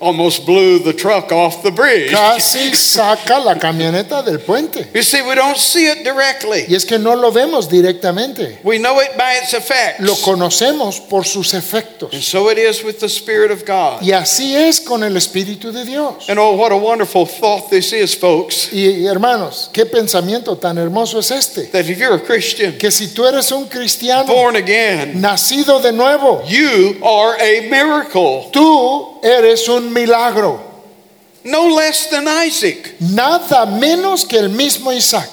Almost blew the truck off the bridge. Casi *laughs* saca la camioneta del puente. You see, we don't see it directly. Y es que no lo vemos directamente. We know it by its effects. Lo conocemos por sus And efectos. so it is with the Spirit of God. Y así es con el Espíritu de Dios. And oh, what a wonderful thought this is, folks. Y hermanos, qué pensamiento tan hermoso es este. That if you're a Christian, Que si tú eres un cristiano born again, nacido de nuevo, you are a miracle. tú eres un milagro. No less than Isaac. Nada menos que el mismo Isaac.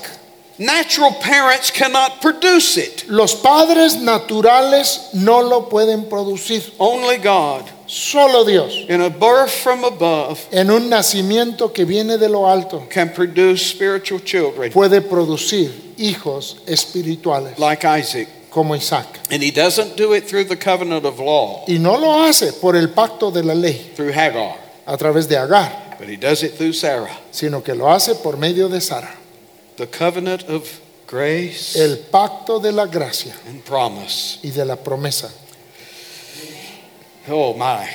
Natural parents cannot produce it. Los padres naturales no lo pueden producir. Only God, Solo Dios, in a birth from above, en un nacimiento que viene de lo alto, can produce spiritual children puede producir hijos espirituales like Isaac. Como Isaac. And he doesn't do it through the covenant of law, Y no lo hace por el pacto de la ley through Hagar, a través de Agar, but he does it through Sarah. sino que lo hace por medio de Sara. The covenant of grace El pacto de la gracia and promise. y de la promesa. Oh my.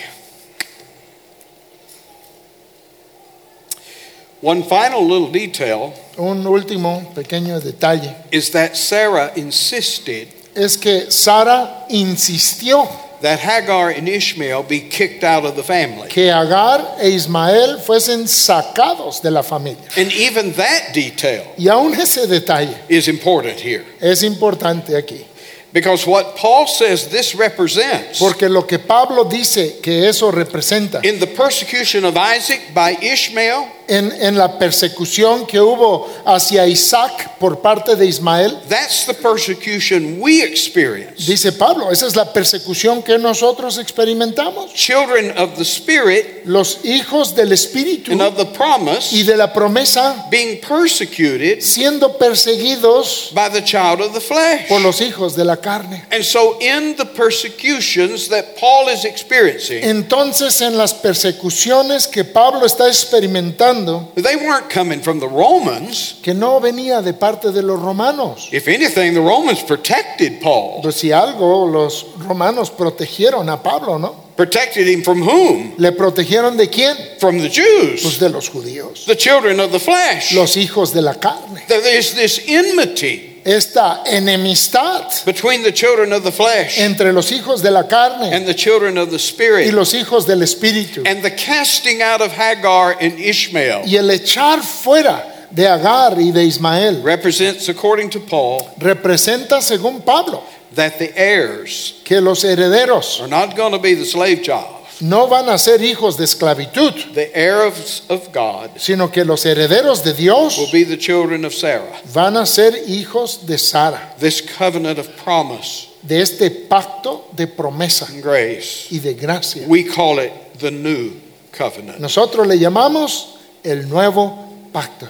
One final little detail Un último pequeño detalle is that Sarah insisted es que Sara insistió that Hagar and Ishmael be kicked out of the family. que Agar e Ismael fuesen sacados de la familia. And even that detail Y aún ese detalle is important here. es importante aquí, Because what Paul says this represents porque lo que Pablo dice que eso representa in the persecution of Isaac by Ishmael, en, en la persecución que hubo hacia Isaac por parte de Ismael, that's the persecution we experience. dice Pablo, esa es la persecución que nosotros experimentamos. Children of the Spirit Los hijos del Espíritu and of the y promise de la promesa being persecuted siendo perseguidos by the child of the flesh. por los hijos de la carne. And so, in the persecutions that Paul is experiencing, Entonces en las persecuciones que Pablo está experimentando, they weren't coming from the Romans. que no venía de parte de los romanos. If anything, the Romans protected Paul. Pues si algo, los romanos protegieron a Pablo, ¿no? Protected him from whom? ¿Le protegieron de quién? From the Pues Jews, de los judíos, the children of the flesh. los hijos de la carne. There's this enmity Esta enemistad between the children of the flesh entre los hijos de la carne and the children of the y Spirit, los hijos del Espíritu. and the casting out of Hagar and Ishmael Y el echar fuera de Agar y de Ismael represents, according to Paul, representa, según Pablo, that the heirs que los herederos are not going to be the slave child. No van a ser hijos de esclavitud, The heirs of God sino que los herederos de Dios will be the children of Sarah. van a ser hijos de Sara, This covenant of promise de este pacto de promesa and grace. y de gracia. We call it the new covenant. Nosotros le llamamos el nuevo pacto.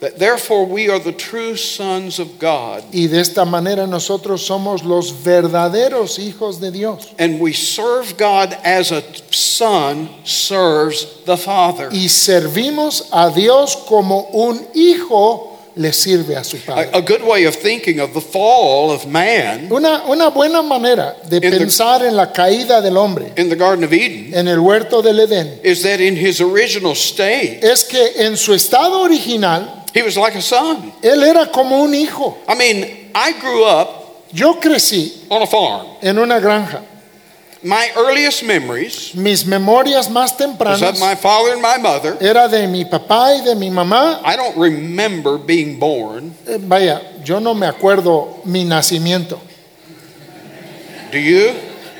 That therefore we are the true sons of God Y de esta manera nosotros somos los verdaderos hijos de Dios. and we serve God as a son serves the father. Y servimos a Dios como un hijo le sirve a su padre. A, a good way of thinking of the fall of man Una, una buena manera de the- pensar en la caída del hombre in the Garden of Eden en el huerto del Edén is that in his original state, es que en su estado original he was like a son. él era como un hijo. I mean, I grew up Yo crecí on a farm. en una granja. My earliest memories Mis memorias más was of tempranas my father and my mother. era de mi papá y de mi mamá. I don't remember being born. Eh, Vaya, yo no me acuerdo mi nacimiento. Do you?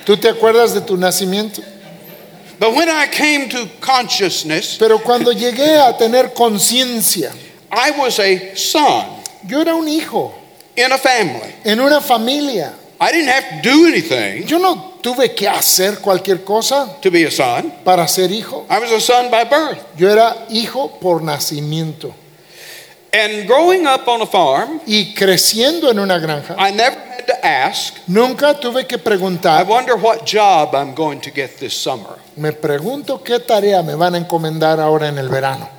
¿Tú te acuerdas de tu nacimiento? But when I came to consciousness, Pero cuando llegué a tener conciencia, I was a son yo era un hijo in a family. en una familia. I didn't have to do anything Yo no tuve que hacer cualquier cosa to be a son. para ser hijo. I was a son by birth. Yo era hijo por nacimiento. And growing up on a farm, Y creciendo en una granja, I never had to ask, nunca tuve que I preguntar, wonder what job I'm going to get this summer. me pregunto qué tarea me van a encomendar ahora en el verano.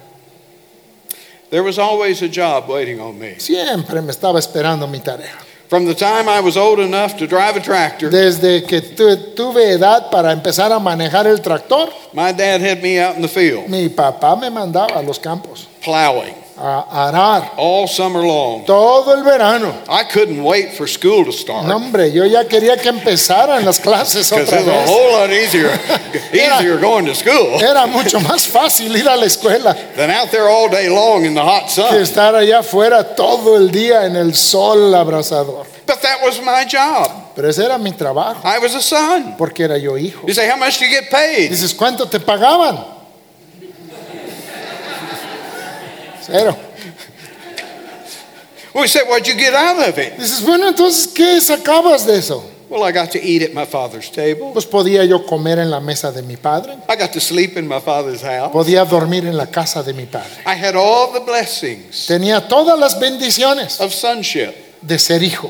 There was always a job waiting on me. Siempre me estaba esperando mi tarea. From the time I was old enough to drive a tractor, Desde que tu- tuve edad para empezar a manejar el tractor, my dad had me out in the field mi papá me mandaba a los campos plowing a arar all summer long. todo el verano. I couldn't wait for school to No, start hombre, yo ya quería que empezaran las clases *laughs* because otra it's a vez. whole lot easier, *laughs* easier going to school Era mucho más fácil ir a la escuela *laughs* than out there all day long in the hot que sun. estar allá afuera todo el día en el sol abrasador. But that was my job. Pero ese era mi trabajo, I was a son. porque era yo hijo. You say, how much do you get paid? Dices, ¿cuánto te pagaban? Cero. We said, what'd you get out of it? Dices, bueno, entonces, ¿qué sacabas de eso? Well, I got to eat at my father's table. Pues podía yo comer en la mesa de mi padre, I got to sleep in my father's house. podía dormir en la casa de mi padre. I had all the blessings Tenía todas las bendiciones of sonship. de ser hijo.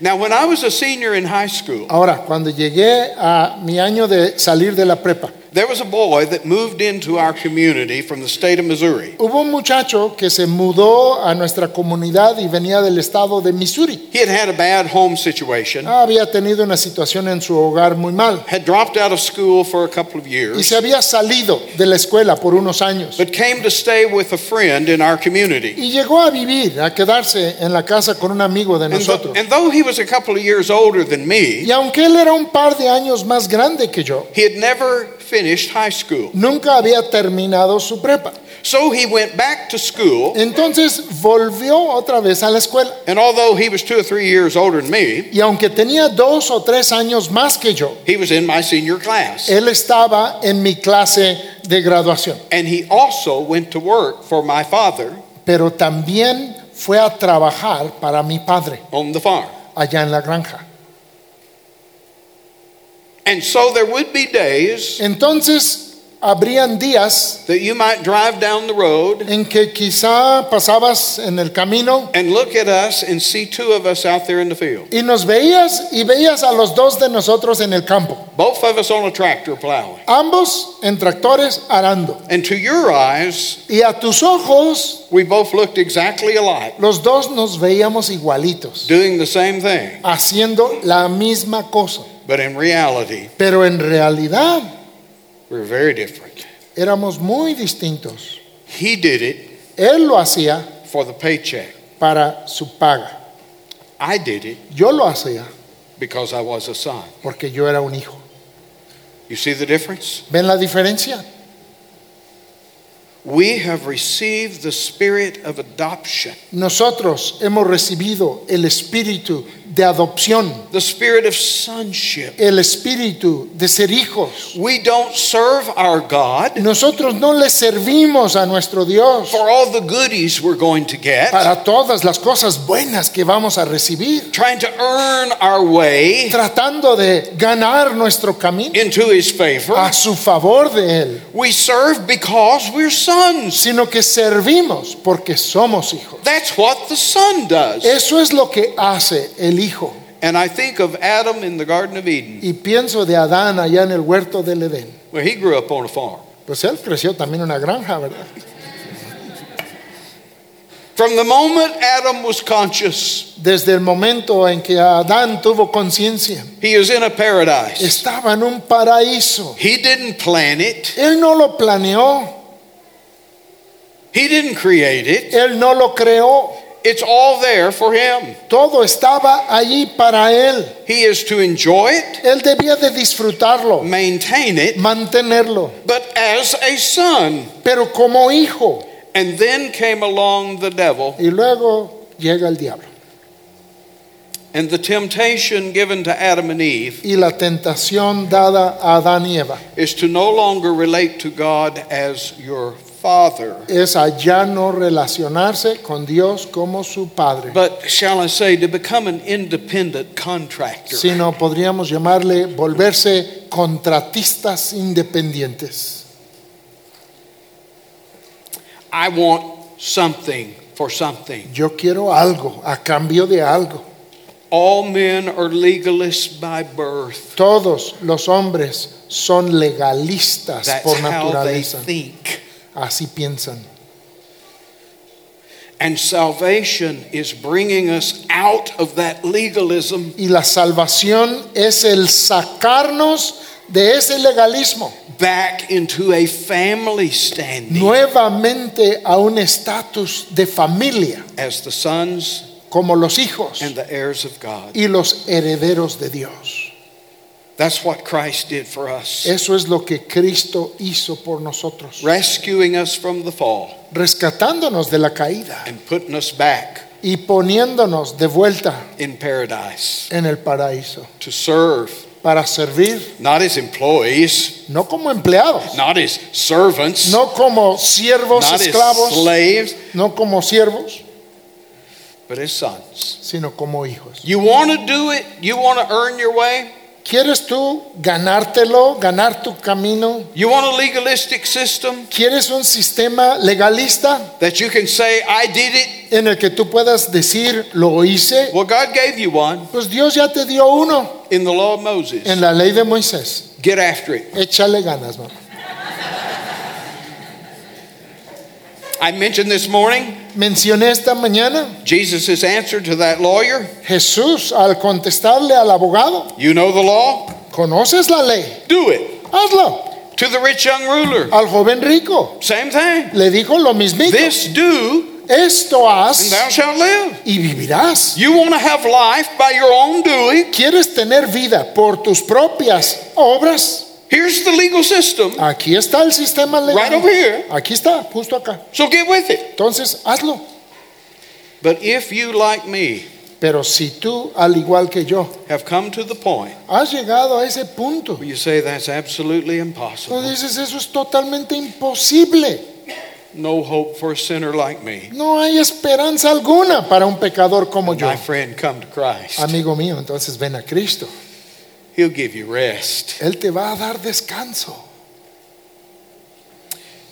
Now, when I was a senior in high school, Ahora, cuando llegué a mi año de salir de la prepa, there was a boy that moved into our community from the state of Missouri. hubo un muchacho que se mudó a nuestra comunidad y venía del estado de Missouri. He had had a bad home situation, Había tenido una situación en su hogar muy mal had dropped out of school for a couple of years. y se había salido de la escuela por unos años. but came to stay with a friend in our community. Y llegó a vivir, a quedarse en la casa con un amigo de And, nosotros. and though he was a couple of years older than me, Y aunque él era un par de años más grande que yo, he had never finished high school. nunca había terminado su prepa. So he went back to school, Entonces volvió otra vez a la escuela. and although he was two or three years older than me, Y aunque tenía dos o tres años más que yo, he was in my senior class. él estaba en mi clase de graduación. And he also went to work for my father Pero también fue a trabajar para mi padre on the farm. allá en la granja. And so there would be days Entonces habrían días that you might drive down the road en que quizá pasabas en el camino and look at us and see two of us out there in the field. y nos veías y veías a los dos de nosotros en el campo. Both of us on a tractor plowing. Ambos en tractores arando. And to your eyes, Y a tus ojos, we both looked exactly alike, los dos nos veíamos igualitos, doing the same thing. haciendo la misma cosa. But in reality, Pero en realidad we were very different. éramos muy distintos. He did it Él lo hacía for the paycheck. para su paga. I did it Yo lo hacía because I was a son. porque yo era un hijo. You see the difference? ¿Ven la diferencia? We have received the spirit of adoption. Nosotros hemos recibido el espíritu de adopción, the spirit of sonship. el espíritu de ser hijos. We don't serve our God Nosotros no le servimos a nuestro Dios for all the goodies we're going to get, para todas las cosas buenas que vamos a recibir, trying to earn our way tratando de ganar nuestro camino into His favor. a su favor de Él, We serve because we're sons. sino que servimos porque somos hijos. That's what the Son does. Eso es lo que hace el Hijo. And I think of Adam in the Garden of Eden. Y pienso de Adán allá en el huerto del Edén. where he grew up on a farm. Pues él creció también en una granja, ¿verdad? From the moment Adam was conscious, Desde el momento en que Adán tuvo conciencia, he is in a paradise. estaba en un paraíso. He didn't plan it, Él no lo planeó, he didn't create it. él no lo creó. It's all there for him. Todo estaba allí para él. He is to enjoy it, Él debía de disfrutarlo, maintain it, mantenerlo, but as a son. pero como hijo. And then came along the devil, Y luego llega el diablo. and the temptation given to Adam and Eve Y la tentación dada a Adán y Eva is to no longer relate to God as your father, es allá no relacionarse con Dios como su padre, but shall I say, to become an independent contractor. sino podríamos llamarle volverse contratistas independientes. I want something for something. Yo quiero algo a cambio de algo. All men are legalists by birth. Todos los hombres son legalistas That's por how they naturaleza. think. Así piensan. And salvation is bringing us out of that legalism Y la salvación es el sacarnos de ese legalismo back into a family standing nuevamente a un estatus de familia, as the sons como los hijos and the heirs of God. y los herederos de Dios. That's what Christ did for us, Eso es lo que Cristo hizo por nosotros, rescuing us from the fall rescatándonos de la caída and putting us back y poniéndonos de vuelta in paradise en el paraíso to serve, para servir, not as employees, no como empleados, not as servants, no como siervos not as esclavos, slaves, no como siervos, but as sons. sino como hijos. You want to do it? You want to earn your way? ¿Quieres tú ganártelo, ganar tu camino? You want a legalistic system ¿Quieres un sistema legalista that you can say, I did it? en el que tú puedas decir, lo hice? Well, God gave you one Pues Dios ya te dio uno in the law of Moses. en la ley de Moisés. Get after it. Échale ganas, mamá. I mentioned this morning Mencioné esta mañana Jesus' answer to that lawyer. Jesús al contestarle al abogado, You know the law? ¿conoces la ley? Do it. Hazlo. To the rich young ruler. Al joven rico Same thing. le dijo lo mismo. This do, Esto and haz thou shalt live. y vivirás. You want to have life by your own doing? ¿Quieres tener vida por tus propias obras? Here's the legal system. Aquí está el sistema Right legal. over here. Aquí está, justo acá. So get with it. Entonces, hazlo. But if you, like me, Pero si tú, al igual que yo, have come to the point has llegado a ese punto, you say that's absolutely tú impossible, dices, eso es totalmente imposible. no hope for a sinner like me, No hay esperanza alguna para un pecador como yo. my friend, come to Christ. Amigo mío, entonces ven a Cristo. He'll give you rest. Él te va a dar descanso.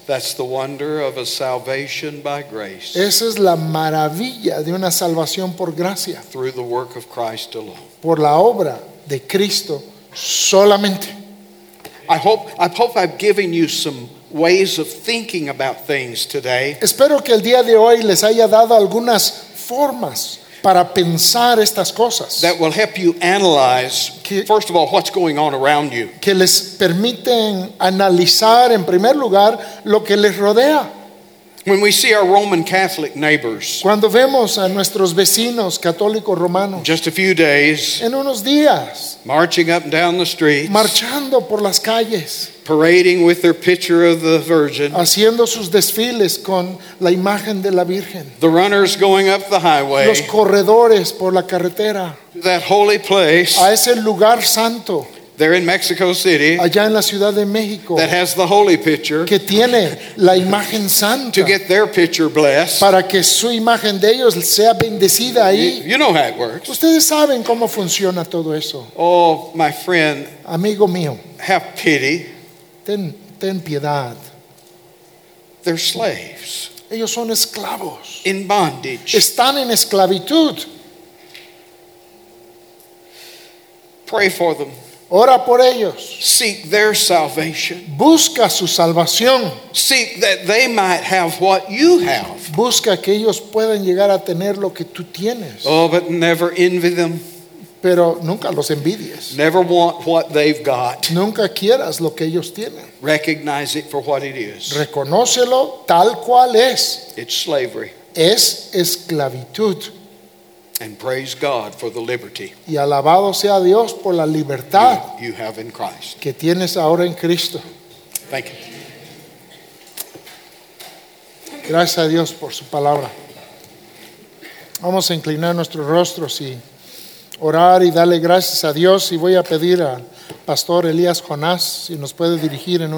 That's the wonder of a salvation by grace Esa es la maravilla de una salvación por gracia, through the work of Christ alone. por la obra de Cristo solamente. I hope, I hope I've given you some ways of thinking about things today Espero que el día de hoy les haya dado algunas formas para pensar estas cosas, that will help you analyze, Que- first of all, what's going on around you. que les permiten analizar en primer lugar lo que les rodea. When we see our Roman Catholic neighbors, Cuando vemos a nuestros vecinos católicos romanos just a few days, en unos días marching up and down the streets, marchando por las calles, parading with their picture of the Virgin, haciendo sus desfiles con la imagen de la Virgen, the runners going up the highway, los corredores por la carretera, to that holy place a ese lugar santo there in Mexico City allá en la Ciudad de México that has the holy picture que tiene la imagen santa to get their picture blessed. para que su imagen de ellos sea bendecida ahí. You know how it works. Ustedes saben cómo funciona todo eso. Oh, my friend, Amigo mío, have pity. ten, ten piedad. They're slaves Ellos son esclavos. in bondage. Están en esclavitud. Pray for them. Ora por ellos. Seek their salvation. Busca su salvación. Seek that they might have what you have. Busca que ellos puedan llegar a tener lo que tú tienes. Oh, but never envy them. Pero nunca los envidies. Never want what they've got. Nunca quieras lo que ellos tienen. Recognize it for what it is. Reconócelo tal cual es. It's slavery. Es esclavitud. And praise God for the liberty Y alabado sea Dios por la libertad you, you have in Christ. que tienes ahora en Cristo. Thank you. Gracias a Dios por su palabra. Vamos a inclinar nuestros rostros y orar y darle gracias a Dios. Y voy a pedir al pastor Elías Jonás si nos puede dirigir en un